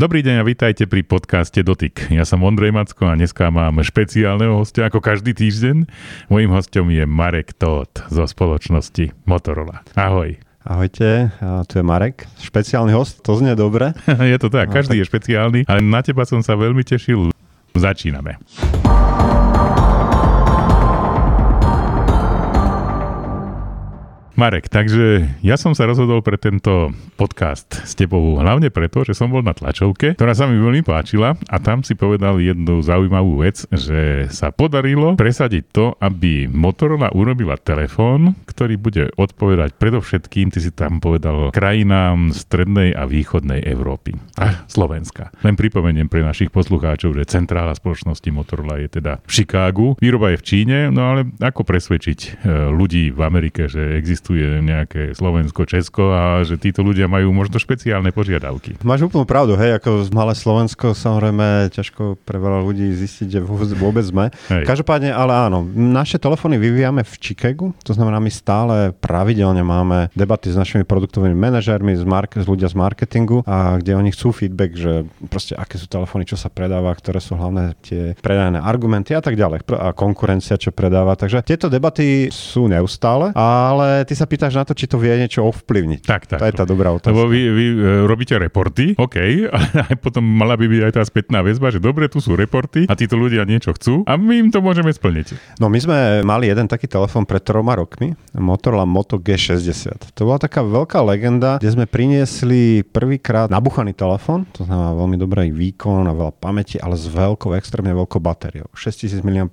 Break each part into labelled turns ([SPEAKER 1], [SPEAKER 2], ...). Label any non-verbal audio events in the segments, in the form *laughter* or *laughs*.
[SPEAKER 1] Dobrý deň a vítajte pri podcaste Dotyk. Ja som Ondrej Macko a dneska mám špeciálneho hostia ako každý týždeň. Mojím hostom je Marek Todt zo spoločnosti Motorola. Ahoj.
[SPEAKER 2] Ahojte, tu je Marek, špeciálny host, to znie dobre. *laughs*
[SPEAKER 1] je to tak, každý je špeciálny, ale na teba som sa veľmi tešil. Začíname. Marek, takže ja som sa rozhodol pre tento podcast s tebou hlavne preto, že som bol na tlačovke, ktorá sa mi veľmi páčila a tam si povedal jednu zaujímavú vec, že sa podarilo presadiť to, aby Motorola urobila telefón, ktorý bude odpovedať predovšetkým, ty si tam povedal, krajinám strednej a východnej Európy a Slovenska. Len pripomeniem pre našich poslucháčov, že centrála spoločnosti Motorola je teda v Chicagu, výroba je v Číne, no ale ako presvedčiť e, ľudí v Amerike, že existuje existuje nejaké Slovensko, Česko a že títo ľudia majú možno špeciálne požiadavky.
[SPEAKER 2] Máš úplnú pravdu, hej, ako malé Slovensko samozrejme ťažko pre veľa ľudí zistiť, že vôbec sme. Hej. Každopádne, ale áno, naše telefóny vyvíjame v Chicagu, to znamená, my stále pravidelne máme debaty s našimi produktovými manažermi, s, mark- s ľudia z marketingu, a kde oni chcú feedback, že proste aké sú telefóny, čo sa predáva, ktoré sú hlavné tie predajné argumenty a tak ďalej. A konkurencia, čo predáva. Takže tieto debaty sú neustále, ale ty sa pýtaš na to, či to vie niečo ovplyvniť.
[SPEAKER 1] Tak, tak.
[SPEAKER 2] To je tá dobrá otázka.
[SPEAKER 1] Lebo vy, vy e, robíte reporty, OK, *laughs* ale potom mala by byť aj tá spätná väzba, že dobre, tu sú reporty a títo ľudia niečo chcú a my im to môžeme splniť.
[SPEAKER 2] No my sme mali jeden taký telefón pred troma rokmi, Motorola Moto G60. To bola taká veľká legenda, kde sme priniesli prvýkrát nabuchaný telefón, to znamená veľmi dobrý výkon a veľa pamäti, ale s veľkou, extrémne veľkou batériou, 6000 mAh.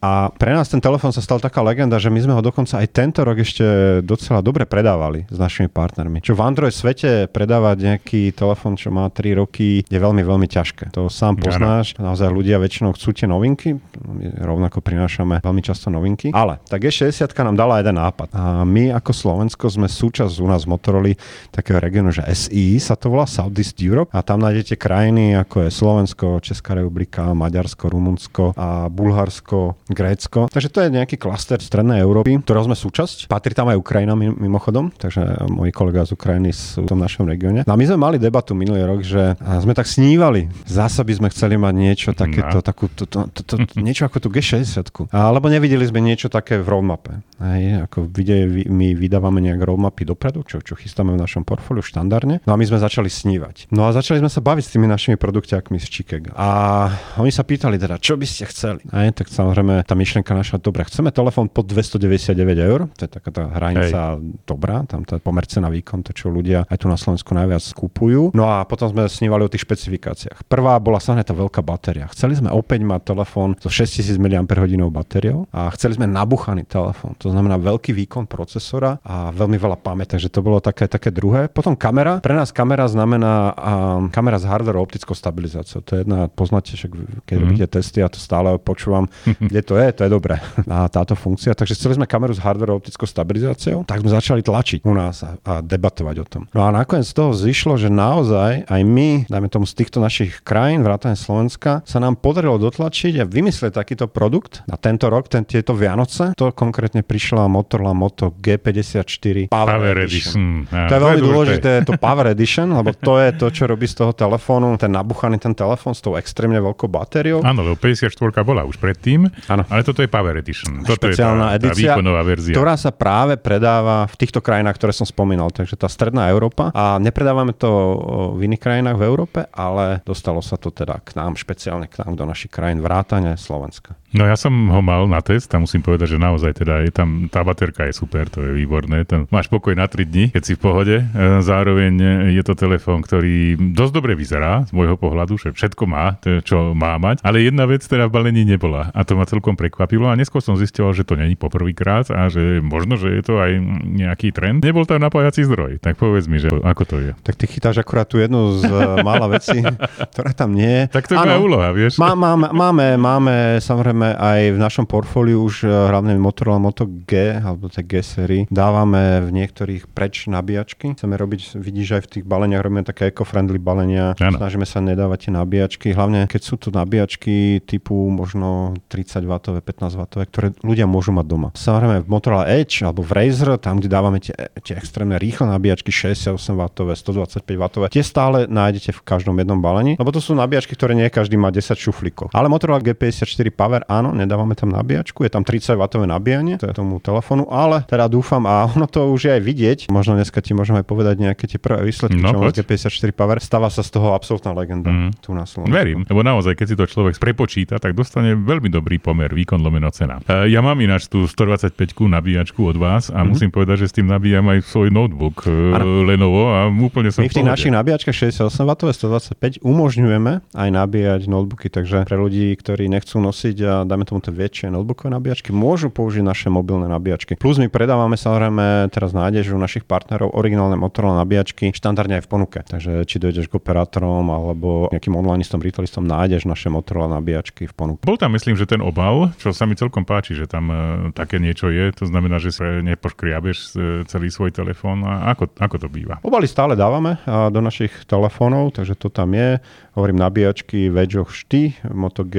[SPEAKER 2] A pre nás ten telefón sa stal taká legenda, že my sme ho dokonca aj tento rok ešte docela dobre predávali s našimi partnermi. Čo v Android svete predávať nejaký telefon, čo má 3 roky, je veľmi, veľmi ťažké. To sám poznáš. Ano. Naozaj ľudia väčšinou chcú tie novinky, my rovnako prinášame veľmi často novinky. Ale tak G60 nám dala jeden nápad. A my ako Slovensko sme súčasť u nás Motorola takého regionu, že SI sa to volá Southeast Europe a tam nájdete krajiny ako je Slovensko, Česká republika, Maďarsko, Rumunsko a Bulharsko, Grécko. Takže to je nejaký klaster strednej Európy, ktorého sme súčasť. Patrí tam aj Ukrajina mimochodom, takže moji kolega z Ukrajiny sú v tom našom regióne. No a my sme mali debatu minulý rok, že sme tak snívali. Zasa by sme chceli mať niečo takéto, no. takú, to, to, to, to, niečo ako tú G60. Alebo nevideli sme niečo také v roadmape. Hej, ako vide, my vydávame nejak roadmapy dopredu, čo, čo chystáme v našom portfóliu štandardne. No a my sme začali snívať. No a začali sme sa baviť s tými našimi produktiakmi z Chicago. A oni sa pýtali teda, čo by ste chceli. Hej, tak samozrejme tá myšlienka naša, dobre, chceme telefón pod 299 eur, to je taká tá hranica hranica Hej. dobrá, tam tá pomerce na výkon, to čo ľudia aj tu na Slovensku najviac kúpujú. No a potom sme snívali o tých špecifikáciách. Prvá bola sa tá veľká batéria. Chceli sme opäť mať telefón so 6000 mAh batériou a chceli sme nabuchaný telefón. To znamená veľký výkon procesora a veľmi veľa pamäť, takže to bolo také, také druhé. Potom kamera. Pre nás kamera znamená um, kamera s hardware optickou stabilizáciou. To je jedna, poznáte, však keď mm. robíte testy, ja to stále počúvam, *laughs* kde to je, to je dobré. A táto funkcia. Takže chceli sme kameru s hardware optickou stabilizáciou situáciou, tak sme začali tlačiť u nás a, a debatovať o tom. No a nakoniec z toho zišlo, že naozaj aj my, dajme tomu z týchto našich krajín, vrátane Slovenska, sa nám podarilo dotlačiť a vymyslieť takýto produkt na tento rok, ten, tieto Vianoce. To konkrétne prišla Motorola Moto G54 Power, Power Edition. Edition. To je veľmi dôležité, to Power Edition, lebo to je to, čo robí z toho telefónu, ten nabuchaný ten telefón s tou extrémne veľkou batériou.
[SPEAKER 1] Áno, lebo 54 bola už predtým, ano. ale toto je Power Edition. Toto Špeciálna je tá, edícia, tá výkonová verzia.
[SPEAKER 2] ktorá sa práve predáva v týchto krajinách, ktoré som spomínal, takže tá stredná Európa. A nepredávame to v iných krajinách v Európe, ale dostalo sa to teda k nám, špeciálne k nám do našich krajín, vrátane Slovenska.
[SPEAKER 1] No ja som ho mal na test a musím povedať, že naozaj teda je tam, tá baterka je super, to je výborné. Tam máš pokoj na 3 dní, keď si v pohode. E, zároveň je to telefón, ktorý dosť dobre vyzerá z môjho pohľadu, že všetko má, čo má mať. Ale jedna vec teda v balení nebola a to ma celkom prekvapilo a neskôr som zistil, že to není poprvýkrát a že možno, že je to aj nejaký trend. Nebol tam napájací zdroj, tak povedz mi, že ako to je.
[SPEAKER 2] Tak ty chytáš akurát tú jednu z e, mála vecí, *laughs* ktorá tam nie je.
[SPEAKER 1] Tak to je úloha, vieš.
[SPEAKER 2] Má, máme, máme, máme samozrejme samozrejme aj v našom portfóliu už e, hlavne Motorola Moto G alebo tej G sérii dávame v niektorých preč nabíjačky. Chceme robiť, vidíš aj v tých baleniach robíme také eco-friendly balenia, ano. snažíme sa nedávať tie nabíjačky, hlavne keď sú to nabíjačky typu možno 30 W, 15 W, ktoré ľudia môžu mať doma. Samozrejme v Motorola Edge alebo v Razer, tam kde dávame tie, tie extrémne rýchle nabíjačky 68 W, 125 W, tie stále nájdete v každom jednom balení, lebo to sú nabíjačky, ktoré nie každý má 10 šuflíkov. Ale Motorola G54 Power, áno, nedávame tam nabíjačku, je tam 30 W nabíjanie, to je tomu telefónu, ale teda dúfam a ono to už je aj vidieť, možno dneska ti môžeme povedať nejaké tie prvé výsledky, no, čo G54 Power, stáva sa z toho absolútna legenda mm. tu na Slovensku.
[SPEAKER 1] Verím, lebo naozaj, keď si to človek prepočíta, tak dostane veľmi dobrý pomer výkon lomeno cena. E, ja mám ináč tú 125 nabíjačku od vás a mm-hmm. musím povedať, že s tým nabíjam aj svoj notebook ano. E, Lenovo a úplne som
[SPEAKER 2] My v tých našich nabíjačkách 68 W 125 umožňujeme aj nabíjať notebooky, takže pre ľudí, ktorí nechcú nosiť a dajme tomu tie väčšie notebookové nabíjačky, môžu použiť naše mobilné nabíjačky. Plus my predávame samozrejme, teraz nájdeš u našich partnerov originálne Motorola nabíjačky štandardne aj v ponuke. Takže či dojdeš k operátorom alebo nejakým onlineistom, retailistom, nájdeš naše Motorola nabíjačky v ponuke.
[SPEAKER 1] Bol tam myslím, že ten obal, čo sa mi celkom páči, že tam uh, také niečo je, to znamená, že sa nepoškriabeš uh, celý svoj telefón a ako, ako to býva?
[SPEAKER 2] Obaly stále dávame do našich telefónov, takže to tam je hovorím nabíjačky Vedžo vždy, Moto G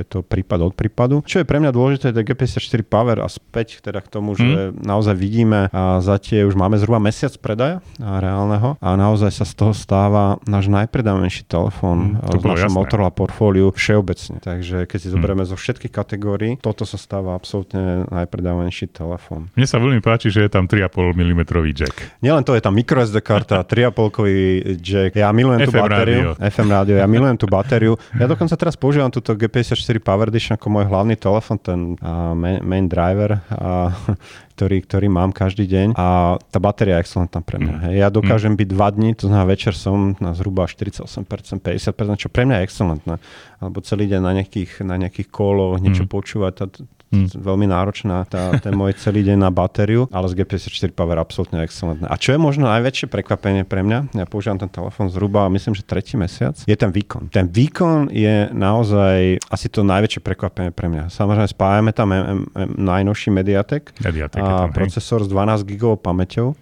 [SPEAKER 2] je to prípad od prípadu. Čo je pre mňa dôležité, je G54 Power a späť teda k tomu, že mm. naozaj vidíme a za tie už máme zhruba mesiac predaja reálneho a naozaj sa z toho stáva náš najpredávanejší telefón mm, v našom Motorola portfóliu všeobecne. Takže keď si mm. zoberieme zo všetkých kategórií, toto sa stáva absolútne najpredávanejší telefón.
[SPEAKER 1] Mne sa veľmi páči, že je tam 3,5 mm jack.
[SPEAKER 2] Nielen to, je tam microSD karta, *laughs* 3,5 jack. Ja milujem FM tú batériu. Radio. FM rádio. Ja milujem tú batériu. Ja dokonca teraz používam túto G54 Power Edition ako môj hlavný telefon, ten uh, main, main driver. Uh, *laughs* ktorý, ktorý mám každý deň a tá batéria je excelentná pre mňa. Mm. Hej. Ja dokážem mm. byť dva dní, to znamená večer som na zhruba 48%, 50%, čo pre mňa je excelentné. Alebo celý deň na nejakých, na nejakých koloch niečo mm. počúvať, tá, hmm. veľmi náročná tá, ten môj celý deň na batériu, ale z G54 Power absolútne excelentné. A čo je možno najväčšie prekvapenie pre mňa, ja používam ten telefón zhruba, myslím, že tretí mesiac, je ten výkon. Ten výkon je naozaj asi to najväčšie prekvapenie pre mňa. Samozrejme spájame tam m- m- najnovší Mediatek, Mediatek a tam, procesor hej. s 12 GB pamäťou.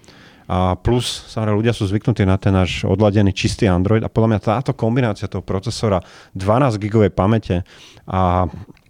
[SPEAKER 2] A plus, samozrejme, ľudia sú zvyknutí na ten náš odladený čistý Android a podľa mňa táto kombinácia toho procesora 12 GB pamäte a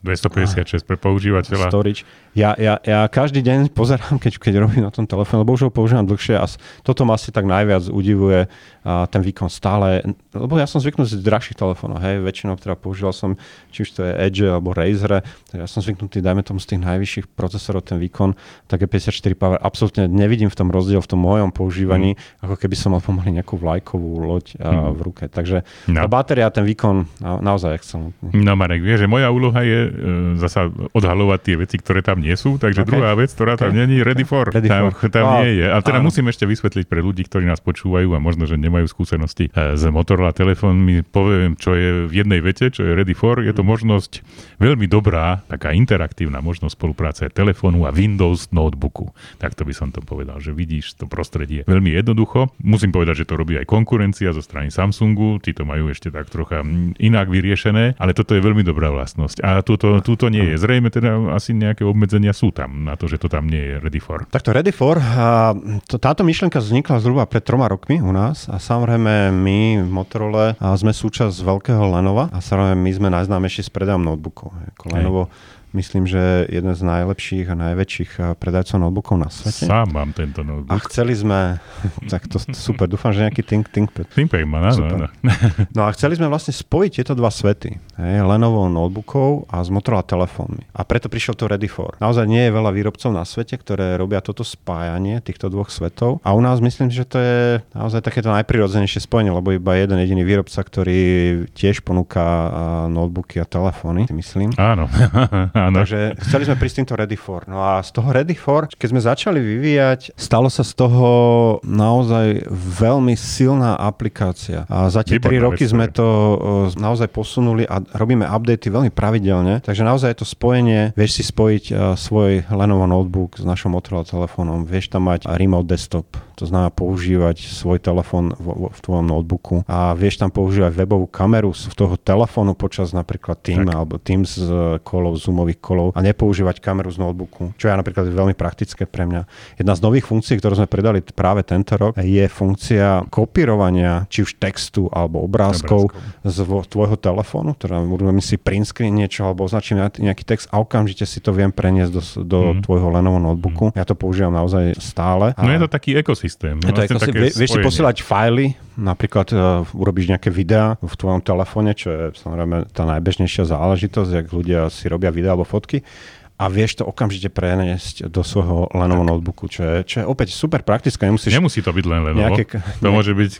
[SPEAKER 1] 256 pre používateľa.
[SPEAKER 2] Storage ja, ja, ja každý deň pozerám, keď, keď robím na tom telefóne, lebo už ho používam dlhšie a toto ma asi tak najviac udivuje a ten výkon stále, lebo ja som zvyknutý z drahších telefónov, hej, väčšinou, ktorá používal som, či už to je Edge alebo Razer, tak ja som zvyknutý, dajme tomu z tých najvyšších procesorov ten výkon, tak je 54 Power, absolútne nevidím v tom rozdiel v tom mojom používaní, mm. ako keby som mal pomaly nejakú vlajkovú loď mm. v ruke. Takže no. tá batéria, ten výkon na, naozaj excelentný.
[SPEAKER 1] No Marek, vie, že moja úloha je e, zasa odhalovať tie veci, ktoré tam nie sú, takže okay. druhá vec, ktorá tam okay. není, ready for. Ready tam, for. tam oh, nie je. A teda áno. musím ešte vysvetliť pre ľudí, ktorí nás počúvajú a možno, že nemajú skúsenosti s eh, Motorola telefónmi, poviem, čo je v jednej vete, čo je ready for. Je to mhm. možnosť veľmi dobrá, taká interaktívna možnosť spolupráce telefónu a Windows notebooku. Takto by som to povedal, že vidíš to prostredie veľmi jednoducho. Musím povedať, že to robí aj konkurencia zo strany Samsungu, tí to majú ešte tak trocha mm, inak vyriešené, ale toto je veľmi dobrá vlastnosť. A túto, túto nie je. Zrejme teda asi nejaké obmedzenie obmedzenia sú tam na to, že to tam nie je ready for?
[SPEAKER 2] Takto ready for, a to, táto myšlienka vznikla zhruba pred troma rokmi u nás a samozrejme my v Motorola sme súčasť veľkého Lenova a samozrejme my sme najznámejší s predajom notebookov. Lenovo myslím, že jeden z najlepších a najväčších eh, predajcov notebookov na svete.
[SPEAKER 1] Sám mám tento notebook.
[SPEAKER 2] A chceli sme, *laughs* tak to super, dúfam, že nejaký Think, ThinkPad.
[SPEAKER 1] ThinkPad má, áno, áno. *laughs*
[SPEAKER 2] No a chceli sme vlastne spojiť tieto dva svety. Hej, Lenovo notebookov a s Motorola telefónmi. A preto prišiel to Ready for. Naozaj nie je veľa výrobcov na svete, ktoré robia toto spájanie týchto dvoch svetov. A u nás myslím, že to je naozaj takéto najprirodzenejšie spojenie, lebo iba jeden jediný výrobca, ktorý tiež ponúka eh, notebooky a telefóny, myslím.
[SPEAKER 1] Áno. *laughs*
[SPEAKER 2] Áno. Takže chceli sme prísť týmto Ready for. No a z toho Ready for, keď sme začali vyvíjať, stalo sa z toho naozaj veľmi silná aplikácia. A za tie tri roky sme to naozaj posunuli a robíme updaty veľmi pravidelne. Takže naozaj je to spojenie, vieš si spojiť svoj Lenovo notebook s našom Motorola telefónom, vieš tam mať remote desktop, to znamená používať svoj telefón v, v tvojom notebooku a vieš tam používať webovú kameru z toho telefónu počas napríklad Team tak. alebo Teams kolov, Zoomových kolov a nepoužívať kameru z notebooku, čo je napríklad veľmi praktické pre mňa. Jedna z nových funkcií, ktorú sme predali práve tento rok, je funkcia kopírovania či už textu alebo obrázkov, z tvojho telefónu, teda urobím si print screen niečo alebo označím nejaký text a okamžite si to viem preniesť do, do mm. tvojho Lenovo notebooku. Mm. Ja to používam naozaj stále.
[SPEAKER 1] A no je to taký ekosystém.
[SPEAKER 2] Je to vlastne. Vie, vieš si posielať fajly, napríklad uh, urobíš nejaké videá v tvojom telefóne, čo je samozrejme tá najbežnejšia záležitosť, ak ľudia si robia videá alebo fotky a vieš to okamžite preniesť do svojho Lenovo tak. notebooku, čo je, čo je opäť super praktické.
[SPEAKER 1] Nemusíš Nemusí to byť len Lenovo. Nejaké, to ne... môže byť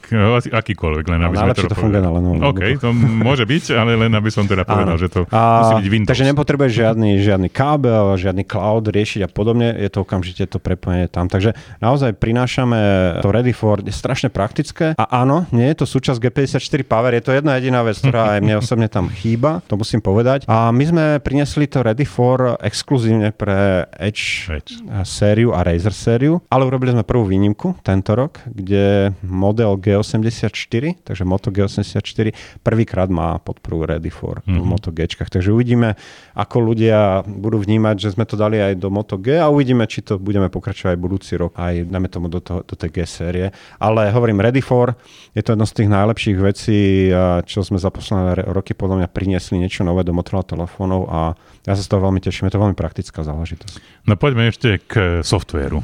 [SPEAKER 1] akýkoľvek, len aby sme
[SPEAKER 2] to, to funguje na Lenovo
[SPEAKER 1] OK, to môže byť, ale len aby som teda povedal, Áno. že to a, musí byť Windows.
[SPEAKER 2] Takže nepotrebuješ žiadny, žiadny kábel, žiadny cloud riešiť a podobne, je to okamžite to prepojenie tam. Takže naozaj prinášame to Ready for, je strašne praktické a áno, nie je to súčasť G54 Power, je to jedna jediná vec, ktorá aj mne osobne tam chýba, to musím povedať. A my sme priniesli to Ready for exkluzívne pre Edge, Edge. sériu a Razer sériu, ale urobili sme prvú výnimku tento rok, kde model G84, takže Moto G84 prvýkrát má podporu Ready for mm-hmm. v mhm. Moto G. Takže uvidíme, ako ľudia budú vnímať, že sme to dali aj do Moto G a uvidíme, či to budeme pokračovať aj budúci rok, aj dáme tomu do, toho, do tej G série. Ale hovorím Ready for, je to jedno z tých najlepších vecí, čo sme za posledné roky podľa mňa priniesli niečo nové do Motorola telefónov a ja sa z toho veľmi teším, je to veľmi praktická záležitosť.
[SPEAKER 1] No poďme ešte k softvéru.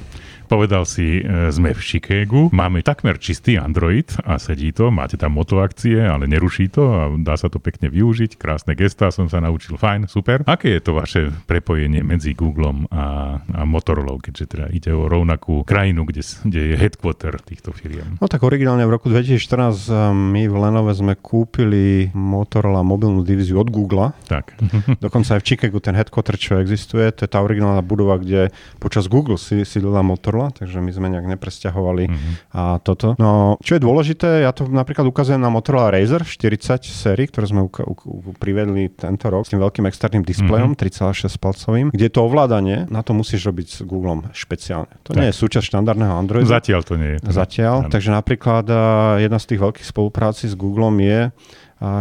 [SPEAKER 1] Povedal si, e, sme v Chicagu, máme takmer čistý Android a sedí to, máte tam moto akcie, ale neruší to a dá sa to pekne využiť. Krásne gestá som sa naučil, fajn, super. Aké je to vaše prepojenie medzi Googlem a, a Motorola, keďže teda ide o rovnakú krajinu, kde, kde je headquarter týchto firiem?
[SPEAKER 2] No tak originálne v roku 2014 e, my v Lenove sme kúpili Motorola mobilnú divíziu od Google.
[SPEAKER 1] Tak. *laughs*
[SPEAKER 2] Dokonca aj v Chicagu ten headquarter, čo existuje, to je tá originálna budova, kde počas Google si sídlila Motorola Google, takže my sme nejak nepresťahovali mm-hmm. a toto. No, čo je dôležité, ja to napríklad ukazujem na Motorola Razer 40 sérii, ktoré sme u- u- privedli tento rok s tým veľkým externým displejom mm-hmm. 3,6 palcovým, kde to ovládanie, na to musíš robiť s Googlem špeciálne. To tak. nie je súčasť štandardného Androidu.
[SPEAKER 1] Zatiaľ to nie je.
[SPEAKER 2] Zatiaľ, ano. takže napríklad jedna z tých veľkých spolupráci s Googlem je,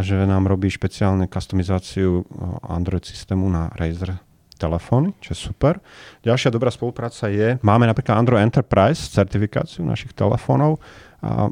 [SPEAKER 2] že nám robí špeciálne customizáciu Android systému na Razer telefóny, čo je super. Ďalšia dobrá spolupráca je, máme napríklad Android Enterprise certifikáciu našich telefónov,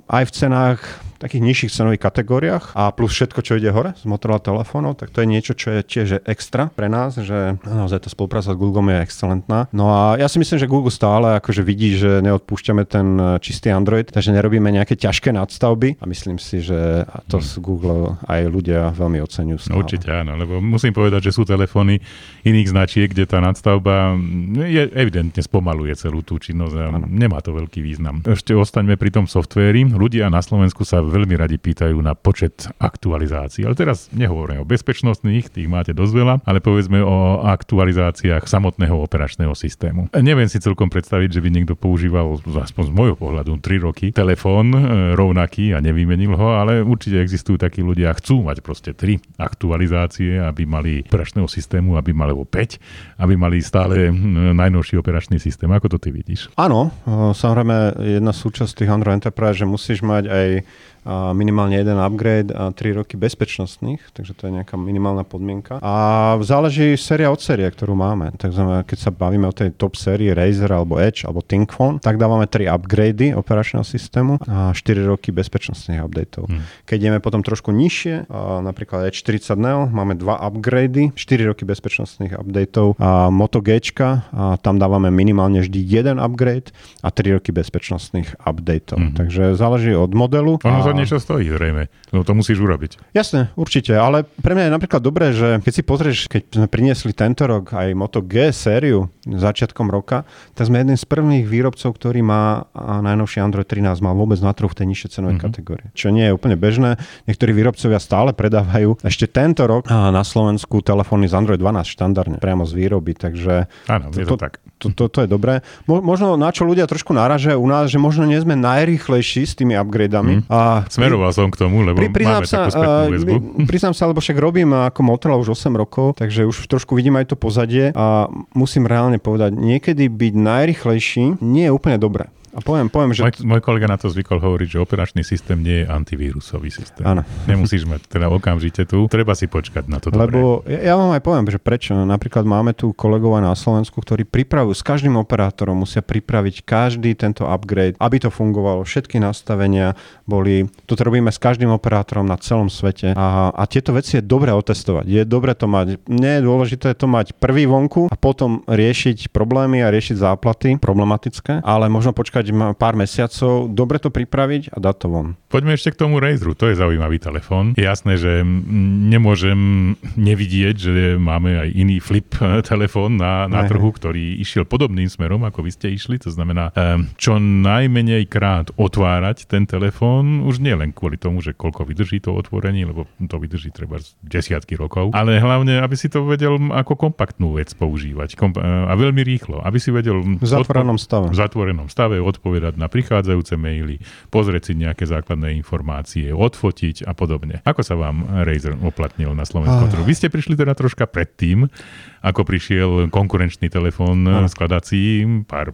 [SPEAKER 2] aj v cenách takých nižších cenových kategóriách a plus všetko, čo ide hore z Motorola telefónov, tak to je niečo, čo je tiež extra pre nás, že naozaj tá spolupráca s Google je excelentná. No a ja si myslím, že Google stále akože vidí, že neodpúšťame ten čistý Android, takže nerobíme nejaké ťažké nadstavby a myslím si, že to z Google aj ľudia veľmi oceňujú. Stále.
[SPEAKER 1] Určite áno, lebo musím povedať, že sú telefóny iných značiek, kde tá nadstavba je evidentne spomaluje celú tú činnosť a ano. nemá to veľký význam. Ešte ostaňme pri tom softvéri. Ľudia na Slovensku sa veľmi radi pýtajú na počet aktualizácií. Ale teraz nehovoríme o bezpečnostných, tých máte dosť veľa, ale povedzme o aktualizáciách samotného operačného systému. Neviem si celkom predstaviť, že by niekto používal, aspoň z môjho pohľadu, 3 roky telefón e, rovnaký a nevymenil ho, ale určite existujú takí ľudia, chcú mať proste 3 aktualizácie, aby mali operačného systému, aby mali 5, aby mali stále najnovší operačný systém. Ako to ty vidíš?
[SPEAKER 2] Áno, e, samozrejme jedna súčasť tých Android Enterprise, že musíš mať aj a minimálne jeden upgrade a 3 roky bezpečnostných, takže to je nejaká minimálna podmienka. A záleží séria od série, ktorú máme. Takže keď sa bavíme o tej top sérii Razer alebo Edge alebo ThinkPhone, tak dávame 3 upgrady operačného systému a 4 roky bezpečnostných updateov. Hmm. Keď ideme potom trošku nižšie, napríklad Edge 40 Neo, máme 2 upgrady, 4 roky bezpečnostných updateov a Moto G, a tam dávame minimálne vždy jeden upgrade a 3 roky bezpečnostných updateov. Hmm. Takže záleží od modelu.
[SPEAKER 1] Ono to niečo stojí, zrejme. No to musíš urobiť.
[SPEAKER 2] Jasne, určite, ale pre mňa je napríklad dobré, že keď si pozrieš, keď sme priniesli tento rok aj Moto G sériu začiatkom roka, tak sme jeden z prvých výrobcov, ktorý má najnovší Android 13, mal vôbec na trhu v tej nižšej cenovej mm-hmm. kategórii. Čo nie je úplne bežné. Niektorí výrobcovia stále predávajú ešte tento rok na Slovensku telefóny z Android 12 štandardne, priamo z výroby, takže
[SPEAKER 1] Áno, je to, tak.
[SPEAKER 2] To, to, to je dobré. Mo, možno na čo ľudia trošku náražajú u nás, že možno nie sme najrýchlejší s tými upgradeami. Mm.
[SPEAKER 1] A Smeroval som k tomu, lebo pri, máme sa, takú spätnú väzbu.
[SPEAKER 2] Priznám sa, lebo však robím ako Motorola už 8 rokov, takže už trošku vidím aj to pozadie a musím reálne povedať, niekedy byť najrychlejší nie je úplne dobré. A poviem, poviem že...
[SPEAKER 1] Môj, môj kolega na to zvykol hovoriť, že operačný systém nie je antivírusový systém.
[SPEAKER 2] Áno.
[SPEAKER 1] Nemusíš mať teda okamžite tu, treba si počkať na to.
[SPEAKER 2] Lebo dobre. ja, vám aj poviem, že prečo. Napríklad máme tu kolegov na Slovensku, ktorí pripravujú, s každým operátorom musia pripraviť každý tento upgrade, aby to fungovalo. Všetky nastavenia boli, toto robíme s každým operátorom na celom svete a, a tieto veci je dobre otestovať. Je dobre to mať. Nie je dôležité to mať prvý vonku a potom riešiť problémy a riešiť záplaty problematické, ale možno počkať pár mesiacov, dobre to pripraviť a dať to von.
[SPEAKER 1] Poďme ešte k tomu Razeru, to je zaujímavý telefón. Je jasné, že nemôžem nevidieť, že máme aj iný flip telefón na, na trhu, ktorý išiel podobným smerom, ako vy ste išli. To znamená, ehm, čo najmenej krát otvárať ten telefón, už nie len kvôli tomu, že koľko vydrží to otvorenie, lebo to vydrží treba desiatky rokov, ale hlavne, aby si to vedel ako kompaktnú vec používať a veľmi rýchlo, aby si vedel
[SPEAKER 2] v zatvorenom stave.
[SPEAKER 1] V zatvorenom stave odpovedať na prichádzajúce maily, pozrieť si nejaké základné informácie, odfotiť a podobne. Ako sa vám Razer oplatnil na slovenskom trhu? Vy ste prišli teda troška predtým, ako prišiel konkurenčný telefón skladací, pár,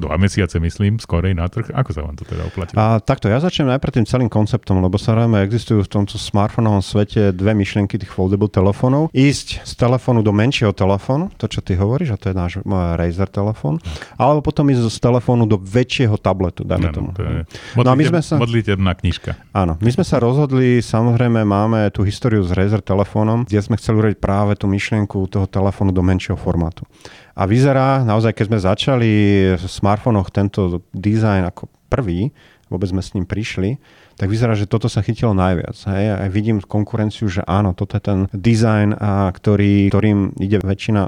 [SPEAKER 1] dva mesiace myslím, skorej na trh. Ako sa vám to teda oplatilo?
[SPEAKER 2] A takto, ja začnem najprv tým celým konceptom, lebo samozrejme existujú v tomto smartfónovom svete dve myšlienky tých foldable telefónov. Ísť z telefónu do menšieho telefónu, to čo ty hovoríš, a to je náš Razer telefón, alebo potom ísť z telefónu do väčšieho tabletu, dajme tomu. To je...
[SPEAKER 1] Modlite, no a my sme sa... modlitebná knižka.
[SPEAKER 2] Áno, my sme sa rozhodli, samozrejme máme tú históriu s Razer telefónom, kde sme chceli urobiť práve tú myšlienku toho telefónu do menšieho formátu. A vyzerá, naozaj keď sme začali v smartfónoch tento dizajn ako prvý, vôbec sme s ním prišli, tak vyzerá, že toto sa chytilo najviac. Hej. A vidím konkurenciu, že áno, toto je ten dizajn, ktorý, ktorým ide väčšina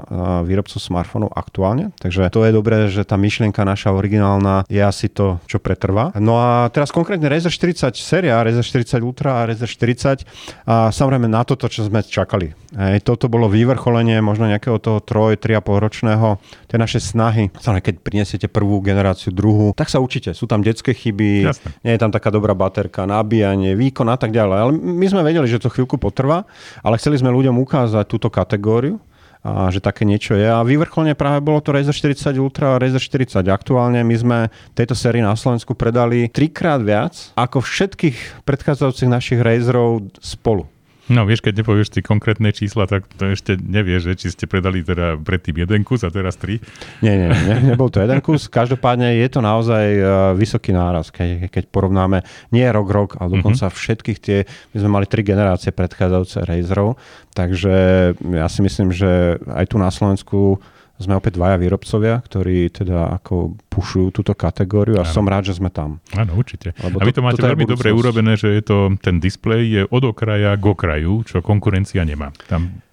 [SPEAKER 2] výrobcov smartfónov aktuálne. Takže to je dobré, že tá myšlienka naša originálna je asi to, čo pretrvá. No a teraz konkrétne Razer 40 séria, Razer 40 Ultra a Razer 40 a samozrejme na toto, čo sme čakali. Hej, toto bolo vyvrcholenie možno nejakého toho 3, 3,5 ročného, tie naše snahy. Samozrejme, keď prinesiete prvú generáciu, druhú, tak sa učíte. Sú tam detské chyby, Jasne. nie je tam taká dobrá baterka, dynamika, nabíjanie, výkon a tak ďalej. Ale my sme vedeli, že to chvíľku potrvá, ale chceli sme ľuďom ukázať túto kategóriu, a že také niečo je. A vyvrcholne práve bolo to Razer 40 Ultra a Razer 40. Aktuálne my sme tejto sérii na Slovensku predali trikrát viac ako všetkých predchádzajúcich našich Razerov spolu.
[SPEAKER 1] No vieš, keď nepovieš tie konkrétne čísla, tak to ešte nevieš, že či ste predali teda predtým jeden kus a teraz tri.
[SPEAKER 2] Nie, nie, nie, nebol to jeden kus. Každopádne je to naozaj uh, vysoký náraz, keď, keď porovnáme nie rok, rok, ale dokonca mm-hmm. všetkých tie, my sme mali tri generácie predchádzajúce Razerov, takže ja si myslím, že aj tu na Slovensku sme opäť dvaja výrobcovia, ktorí teda ako pušujú túto kategóriu a ano. som rád, že sme tam.
[SPEAKER 1] Áno, určite. Lebo a vy to, to máte veľmi dobre urobené, že je to, ten displej je od okraja k okraju, čo konkurencia nemá. Tam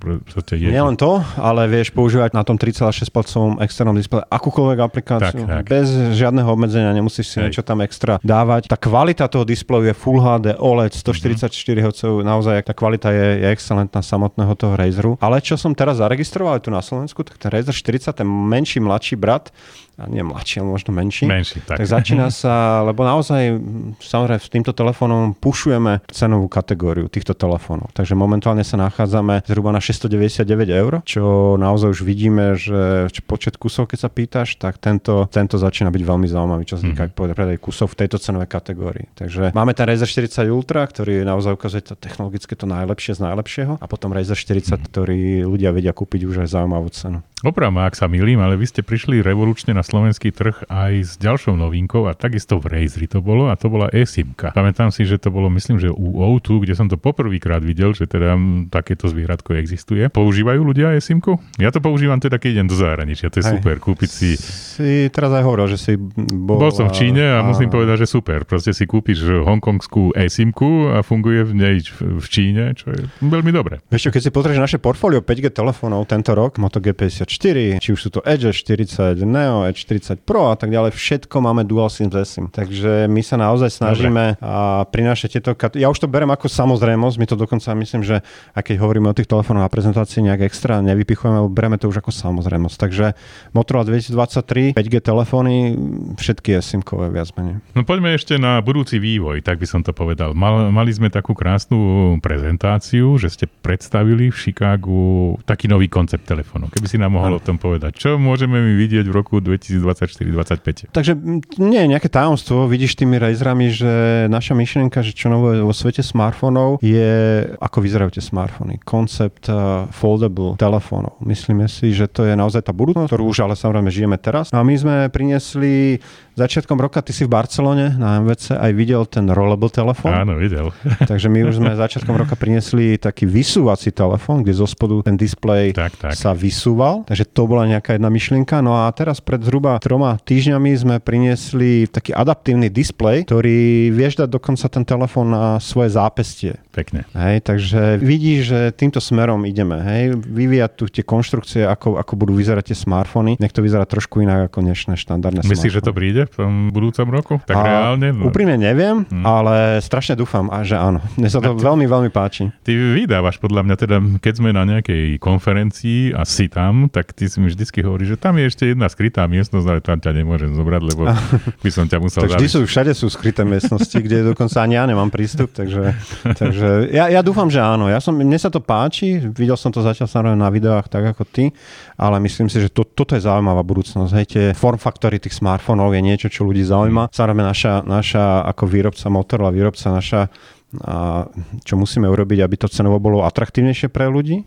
[SPEAKER 2] je... Nie len to, ale vieš používať na tom 3,6 palcovom externom displeji akúkoľvek aplikáciu, tak, tak. bez žiadneho obmedzenia, nemusíš si Hej. niečo tam extra dávať. Tá kvalita toho displeju je Full HD OLED 144 mm. Hz, naozaj tá kvalita je, je excelentná samotného toho Razeru. Ale čo som teraz zaregistroval tu na Slovensku, tak ten Razer 40, ten menší, mladší brat, a nie mladší, ale možno menší.
[SPEAKER 1] Menší,
[SPEAKER 2] tak. tak začína *laughs* sa, lebo naozaj samozrejme s týmto telefónom pušujeme cenovú kategóriu týchto telefónov. Takže momentálne sa nachádzame zhruba na 699 eur, čo naozaj už vidíme, že počet kusov, keď sa pýtaš, tak tento, tento začína byť veľmi zaujímavý, čo sa týka mm-hmm. predaj kusov v tejto cenovej kategórii. Takže máme ten Razer 40 Ultra, ktorý naozaj ukazuje to technologicky to najlepšie z najlepšieho a potom Razer 40, mm-hmm. ktorý ľudia vedia kúpiť už aj zaujímavú cenu.
[SPEAKER 1] Opravom, ak sa milím, ale vy ste prišli revolučne na slovenský trh aj s ďalšou novinkou a takisto v Razeri to bolo a to bola eSIMka. Pamätám si, že to bolo myslím, že u O2, kde som to poprvýkrát videl, že teda takéto zvieratko existuje. Používajú ľudia eSIMku? Ja to používam teda, keď idem do zahraničia, to je Aj. super, kúpiť si...
[SPEAKER 2] Si teraz aj hovoril, že si bol...
[SPEAKER 1] Bol som v Číne a, a musím povedať, že super. Proste si kúpiš hongkongskú eSIMku a funguje v nej v Číne, čo je veľmi dobre.
[SPEAKER 2] Čo, keď si pozrieš naše portfólio 5G telefónov tento rok, Moto G50 4, či už sú to Edge 40 Neo, Edge 40 Pro a tak ďalej, všetko máme dual SIM s SIM. Takže my sa naozaj snažíme a prinášať tieto kat- Ja už to berem ako samozrejmosť, my to dokonca myslím, že aj keď hovoríme o tých telefónoch na prezentácii nejak extra nevypichujeme, alebo bereme to už ako samozrejmosť. Takže Motorola 2023, 5G telefóny, všetky SIM-kové viac menej.
[SPEAKER 1] No poďme ešte na budúci vývoj, tak by som to povedal. Mal, mali sme takú krásnu prezentáciu, že ste predstavili v Chicagu taký nový koncept telefónu. Keby si nám mohol ano. o tom povedať? Čo môžeme my vidieť v roku 2024-2025?
[SPEAKER 2] Takže nie nejaké tajomstvo. Vidíš tými Razerami, že naša myšlienka, že čo nové vo svete smartfónov je, ako vyzerajú tie smartfóny. Koncept uh, foldable telefónov. Myslíme si, že to je naozaj tá budúcnosť, ktorú už ale samozrejme žijeme teraz. No a my sme priniesli začiatkom roka, ty si v Barcelone na MVC aj videl ten rollable telefón.
[SPEAKER 1] Áno, videl. *laughs*
[SPEAKER 2] Takže my už sme začiatkom roka priniesli taký vysúvací telefón, kde zo spodu ten displej tak, tak. sa vysúval. Takže to bola nejaká jedna myšlienka. No a teraz pred zhruba troma týždňami sme priniesli taký adaptívny displej, ktorý vieš dať dokonca ten telefón na svoje zápestie.
[SPEAKER 1] Pekne.
[SPEAKER 2] Hej, takže vidíš, že týmto smerom ideme. Hej, vyvíjať tu tie konštrukcie, ako, ako budú vyzerať tie smartfóny. Nech to vyzerá trošku inak ako dnešné štandardné
[SPEAKER 1] Myslíš, že to príde v tom budúcom roku? Tak a, reálne?
[SPEAKER 2] No. Úprimne neviem, hmm. ale strašne dúfam, a že áno. Mne sa to ty, veľmi, veľmi páči.
[SPEAKER 1] Ty vydávaš podľa mňa, teda keď sme na nejakej konferencii a si tam, tak ty si mi vždycky hovorí, že tam je ešte jedna skrytá miestnosť, ale tam ťa nemôžem zobrať, lebo *laughs* by som ťa musel
[SPEAKER 2] tak vždy sú, všade sú skryté miestnosti, kde dokonca ani ja nemám prístup, takže, takže ja, ja dúfam, že áno. Ja som, mne sa to páči, videl som to zatiaľ samozrejme na videách tak ako ty, ale myslím si, že to, toto je zaujímavá budúcnosť. Hej, tie form faktory tých smartfónov je niečo, čo ľudí zaujíma. Samozrejme naša, naša ako výrobca Motorola, výrobca naša, a čo musíme urobiť, aby to cenovo bolo atraktívnejšie pre ľudí,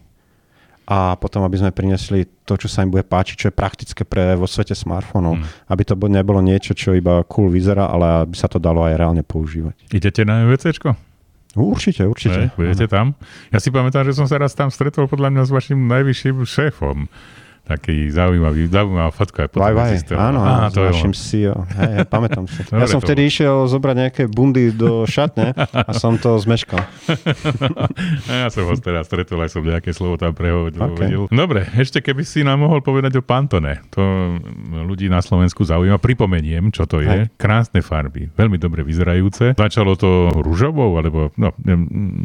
[SPEAKER 2] a potom, aby sme priniesli to, čo sa im bude páčiť, čo je praktické pre vo svete smartfónov. Mm. Aby to nebolo niečo, čo iba cool vyzerá, ale aby sa to dalo aj reálne používať.
[SPEAKER 1] Idete na MVCčko?
[SPEAKER 2] Určite, určite.
[SPEAKER 1] Ne, budete tam? Ja si pamätám, že som sa raz tam stretol podľa mňa s vašim najvyšším šéfom taký zaujímavý, zaujímavá fotka aj potom
[SPEAKER 2] vai, Áno, Á, to s našim CEO. Hej, pamätám si. *laughs* Dobre, ja som vtedy to... išiel zobrať nejaké bundy do šatne a som to zmeškal. *laughs*
[SPEAKER 1] ja som ho teraz stretol, aj som nejaké slovo tam prehovoril. Okay. Dobre, ešte keby si nám mohol povedať o Pantone. To ľudí na Slovensku zaujíma. Pripomeniem, čo to je. Hej. Krásne farby, veľmi dobre vyzerajúce. Začalo to rúžovou, alebo no,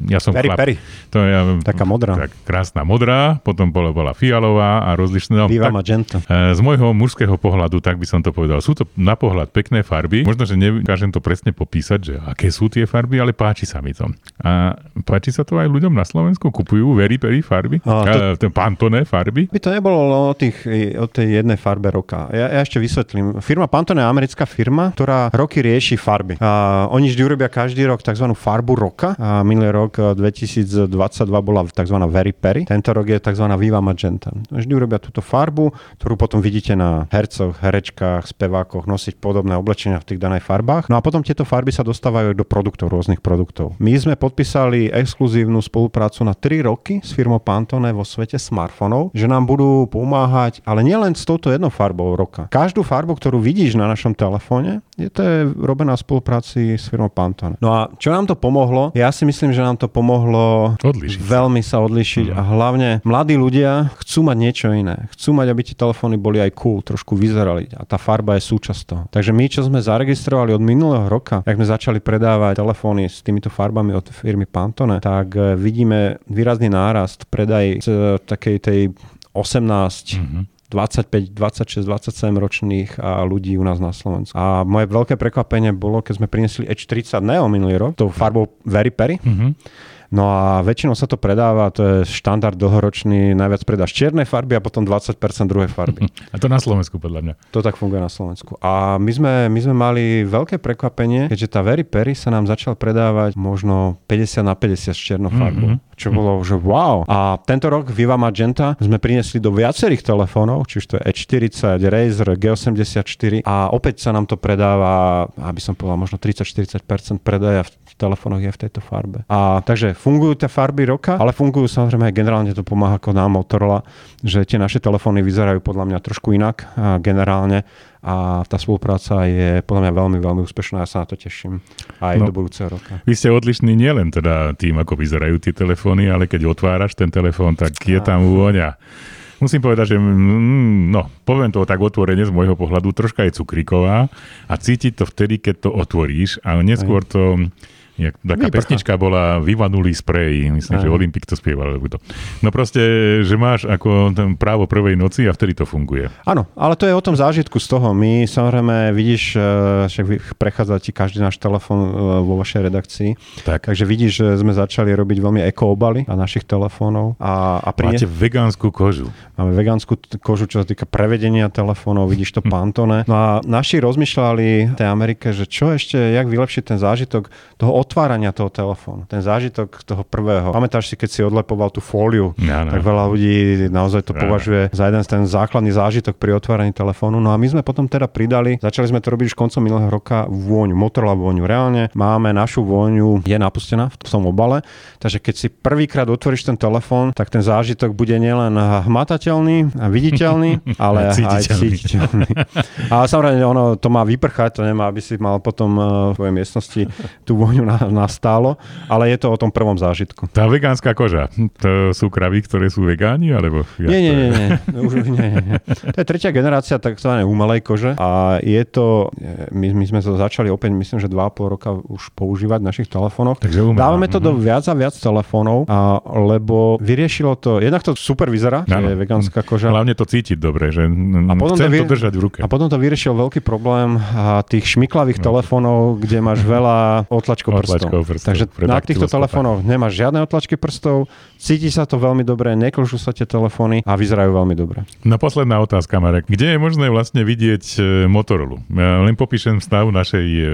[SPEAKER 1] ja som
[SPEAKER 2] peri, chlap. Peri.
[SPEAKER 1] To ja,
[SPEAKER 2] Taká modrá. Tak,
[SPEAKER 1] krásna modrá, potom bola, bola fialová a rozlišná
[SPEAKER 2] No, tak, Magenta.
[SPEAKER 1] E, z môjho mužského pohľadu, tak by som to povedal. Sú to na pohľad pekné farby. Možno, že nekážem to presne popísať, že aké sú tie farby, ale páči sa mi to. A páči sa to aj ľuďom na Slovensku? Kupujú very, very farby? A, to... E, Pantone farby?
[SPEAKER 2] By to nebolo o, tých, o tej jednej farbe roka. Ja, ja ešte vysvetlím. Firma Pantone je americká firma, ktorá roky rieši farby. A oni vždy urobia každý rok tzv. farbu roka. A minulý rok 2022 e, bola tzv. Very Perry. Tento rok je tzv. Viva Magenta. Vždy urobia túto farbu, ktorú potom vidíte na hercoch, herečkách, spevákoch nosiť podobné oblečenia v tých danej farbách. No a potom tieto farby sa dostávajú do produktov, rôznych produktov. My sme podpísali exkluzívnu spoluprácu na 3 roky s firmou Pantone vo svete smartfónov, že nám budú pomáhať, ale nielen s touto jednou farbou roka. Každú farbu, ktorú vidíš na našom telefóne, je to je robená v spolupráci s firmou Pantone. No a čo nám to pomohlo? Ja si myslím, že nám to pomohlo
[SPEAKER 1] odlišiť.
[SPEAKER 2] veľmi sa odlišiť mm. a hlavne mladí ľudia chcú mať niečo iné chcú mať, aby tie telefóny boli aj cool, trošku vyzerali a tá farba je súčasť toho. Takže my, čo sme zaregistrovali od minulého roka, ak sme začali predávať telefóny s týmito farbami od firmy Pantone, tak e, vidíme výrazný nárast predaj z takej tej 18 mm-hmm. 25, 26, 27 ročných a ľudí u nás na Slovensku. A moje veľké prekvapenie bolo, keď sme priniesli H40 Neo minulý rok, tou farbou Very Perry. Mm-hmm No a väčšinou sa to predáva, to je štandard dlhoročný, najviac predáš čiernej farby a potom 20% druhej farby. *laughs*
[SPEAKER 1] A to na Slovensku podľa mňa.
[SPEAKER 2] To tak funguje na Slovensku. A my sme, my sme mali veľké prekvapenie, keďže tá Very Perry sa nám začal predávať možno 50 na 50 s čiernou farbou. Mm-hmm. Čo bolo, že wow. A tento rok Viva Magenta sme priniesli do viacerých telefónov, čiže to je E40, Razer, G84 a opäť sa nám to predáva, aby som povedal, možno 30-40% predaja v telefónoch je v tejto farbe. A takže fungujú tie farby roka, ale fungujú samozrejme aj generálne to pomáha ako nám Motorola, že tie naše telefóny vyzerajú podľa mňa trošku inak a generálne a tá spolupráca je podľa mňa veľmi, veľmi úspešná. Ja sa na to teším aj no, do budúceho roka.
[SPEAKER 1] Vy ste odlišní nielen teda tým, ako vyzerajú tie telefóny, ale keď otváraš ten telefón, tak je tam vôňa. Musím povedať, že mm, no, poviem to tak otvorene z môjho pohľadu, troška je cukríková a cítiť to vtedy, keď to otvoríš a neskôr to Jak, taká
[SPEAKER 2] Vyprcha.
[SPEAKER 1] pesnička bola Vyvanulý sprej, myslím, že
[SPEAKER 2] Áno.
[SPEAKER 1] Olympik to spieval. alebo to. No proste, že máš ako ten právo prvej noci a vtedy to funguje.
[SPEAKER 2] Áno, ale to je o tom zážitku z toho. My samozrejme, vidíš, e, však prechádza ti každý náš telefón e, vo vašej redakcii,
[SPEAKER 1] Tak.
[SPEAKER 2] takže vidíš, že sme začali robiť veľmi eko-obaly na našich telefónov a, a pri
[SPEAKER 1] Máte vegánsku kožu.
[SPEAKER 2] Máme vegánsku kožu, čo sa týka prevedenia telefónov, vidíš to. Pantone. No a naši rozmýšľali v tej Amerike, že čo ešte, jak vylepšiť ten zážitok toho otvárania toho telefónu. Ten zážitok toho prvého. Pamätáš si, keď si odlepoval tú fóliu,
[SPEAKER 1] Áno.
[SPEAKER 2] tak veľa ľudí naozaj to
[SPEAKER 1] Áno.
[SPEAKER 2] považuje za jeden z ten základný zážitok pri otváraní telefónu. No a my sme potom teda pridali, začali sme to robiť už koncom minulého roka vôňu, Motorola vôňu. Reálne máme našu vôňu, je napustená v tom obale, takže keď si prvýkrát otvoríš ten telefón, tak ten zážitok bude nielen hmatateľný a viditeľný, *laughs* ale aj
[SPEAKER 1] Cítiteľný.
[SPEAKER 2] cítiteľný. A samozrejme, ono to má vyprchať, to nemá, aby si mal potom eh, v tvojej miestnosti tú vôňu na, nastálo, ale je to o tom prvom zážitku.
[SPEAKER 1] Tá vegánska koža, to sú kravy, ktoré sú vegáni, alebo... jak
[SPEAKER 2] Nie,
[SPEAKER 1] to
[SPEAKER 2] nie, nie, nie. Už, nie, nie, nie. To je tretia generácia tzv. umelej kože a je to, my, my sme to začali opäť, myslím, že 2,5 roka už používať v našich telefónoch.
[SPEAKER 1] Takže umelá,
[SPEAKER 2] Dávame to
[SPEAKER 1] mhm.
[SPEAKER 2] do viac a viac telefónov, a, lebo vyriešilo to, jednak to super vyzerá, že je vegánska koža.
[SPEAKER 1] Hlavne to cítiť dobre, že a
[SPEAKER 2] potom
[SPEAKER 1] chcem
[SPEAKER 2] to
[SPEAKER 1] to,
[SPEAKER 2] vie-
[SPEAKER 1] držať v ruke.
[SPEAKER 2] A potom to vyriešil veľký problém a, tých šmiklavých
[SPEAKER 1] No.
[SPEAKER 2] telefónov, kde máš veľa otlačkov
[SPEAKER 1] Otlačkov prstov
[SPEAKER 2] Takže na týchto telefónoch nemáš žiadne otlačky prstov, cíti sa to veľmi dobre, neklžú sa tie telefóny a vyzerajú veľmi dobre.
[SPEAKER 1] No posledná otázka, Marek. Kde je možné vlastne vidieť e, Motorola? Ja len popíšem stav našej, e,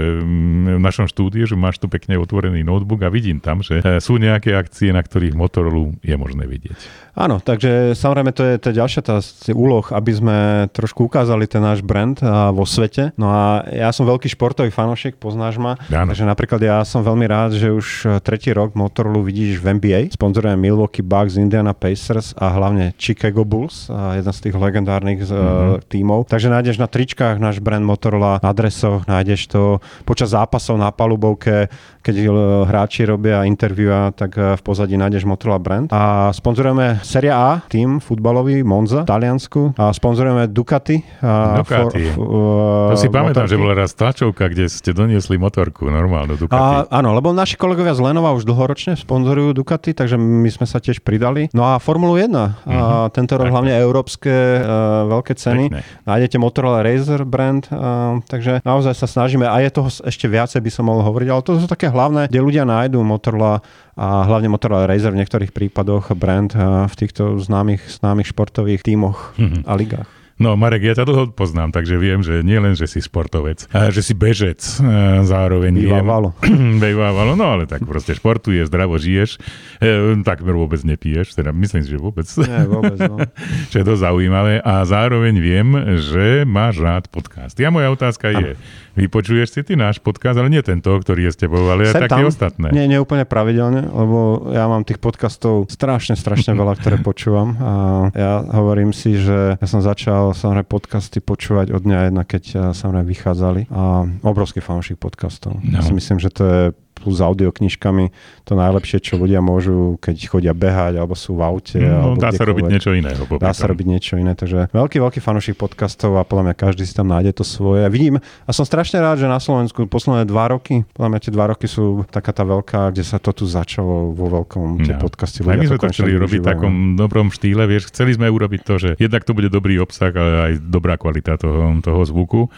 [SPEAKER 1] v našom štúdiu, že máš tu pekne otvorený notebook a vidím tam, že e, sú nejaké akcie, na ktorých Motorola je možné vidieť.
[SPEAKER 2] Áno, takže samozrejme to je, je ďalšia tá úloh, aby sme trošku ukázali ten náš brand vo svete. No a ja som veľký športový fanošik, poznáš ma.
[SPEAKER 1] Áno.
[SPEAKER 2] Takže napríklad ja som veľmi rád, že už e, tretí rok Motorola vidíš v NBA. Sponzorujeme Milwaukee Bucks, Indiana Pacers a hlavne Chicago Bulls, jeden z tých legendárnych
[SPEAKER 1] Mhm.
[SPEAKER 2] mm-hmm. tímov. Takže nájdeš na tričkách náš brand Motorola, na adresoch, nájdeš to počas zápasov na palubovke, keď e, hráči robia interviua, tak v pozadí nájdeš Motorola brand. A sponzorujeme Serie A, tým futbalový Monza v Taliansku. A sponzorujeme Ducati. A
[SPEAKER 1] Ducati.
[SPEAKER 2] uh,
[SPEAKER 1] To si pamätám,
[SPEAKER 2] motorky.
[SPEAKER 1] že bola raz tlačovka, kde ste doniesli motorku, normálnu Ducati.
[SPEAKER 2] A, áno, lebo naši kolegovia z Lenova už dlhoročne sponzorujú Ducati, takže my sme sa tiež pridali. No a Formulu 1, a tento rok
[SPEAKER 1] Mhm. Tak.
[SPEAKER 2] hlavne európske uh, veľké ceny.
[SPEAKER 1] Pekné.
[SPEAKER 2] Nájdete Motorola Razer brand, uh, takže naozaj sa snažíme a je toho ešte viacej by som mohol hovoriť, ale to sú také hlavné, kde ľudia nájdú Motorola a hlavne Motorola Razer v niektorých prípadoch brand uh, v týchto známych, známych športových tímoch
[SPEAKER 1] Mhm.
[SPEAKER 2] a ligách.
[SPEAKER 1] No Marek, ja ťa dlho poznám, takže viem, že nie len, že si športovec, a že si bežec, e, zároveň viem.
[SPEAKER 2] Bývávalo.
[SPEAKER 1] Bejvávalo, *clears throat* no ale tak proste športuješ, zdravo žiješ, e, takmer vôbec nepiješ, teda myslím si, že vôbec.
[SPEAKER 2] Nie, vôbec, no. *laughs*
[SPEAKER 1] čo je dosť zaujímavé. A zároveň viem, že máš rád podcast. Ja moja otázka je, vypočuješ si ty náš podcast, ale nie tento, ktorý je s tebou, ale
[SPEAKER 2] Sem
[SPEAKER 1] také
[SPEAKER 2] tam.
[SPEAKER 1] ostatné.
[SPEAKER 2] Nie, nie úplne pravidelne, lebo ja mám tých podcastov strašne, strašne veľa, ktoré *laughs* počúvam. A ja hovorím si, že ja som začal samozrejme podcasty počúvať od dňa jedna, keď eh, samozrejme vychádzali. A obrovský fanúšik podcastov. Ja
[SPEAKER 1] No.
[SPEAKER 2] si myslím, že to je plus audioknižkami to najlepšie, čo ľudia môžu, keď chodia behať, alebo sú v aute.
[SPEAKER 1] No,
[SPEAKER 2] alebo
[SPEAKER 1] dá sa robiť niečo popri
[SPEAKER 2] Dá sa robiť niečo iné, takže veľký, veľký fanúšik podcastov a podľa mňa každý si tam nájde to svoje. Vidím a som strašne rád, že na Slovensku posledné dva roky, podľa mňa tie dva roky sú taká tá veľká, kde sa to tu začalo vo veľkom, tie
[SPEAKER 1] No.
[SPEAKER 2] podcasty.
[SPEAKER 1] Aj my sme to chceli robiť v takom dobrom štýle, vieš, chceli sme urobiť to, že jednak to bude dobrý obsah, ale aj dobrá kvalita toho, toho zvuku.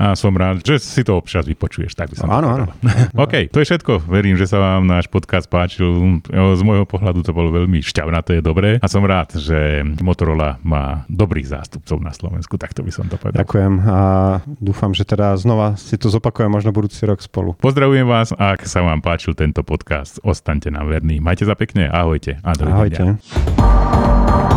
[SPEAKER 1] A som rád, že si to občas vypočuješ, tak by som
[SPEAKER 2] Áno,
[SPEAKER 1] to
[SPEAKER 2] áno.
[SPEAKER 1] povedal. *laughs* OK, to je všetko. Verím, že sa vám náš podcast páčil. Z môjho pohľadu to bolo veľmi šťavnaté, dobré. A som rád, že Motorola má dobrých zástupcov na Slovensku, takto by som to povedal.
[SPEAKER 2] Ďakujem a dúfam, že teda znova si to zopakujem možno budúci rok spolu.
[SPEAKER 1] Pozdravujem vás, ak sa vám páčil tento podcast, ostaňte nám verní. Majte sa pekne, ahojte a dovidenia.
[SPEAKER 2] Ahojte.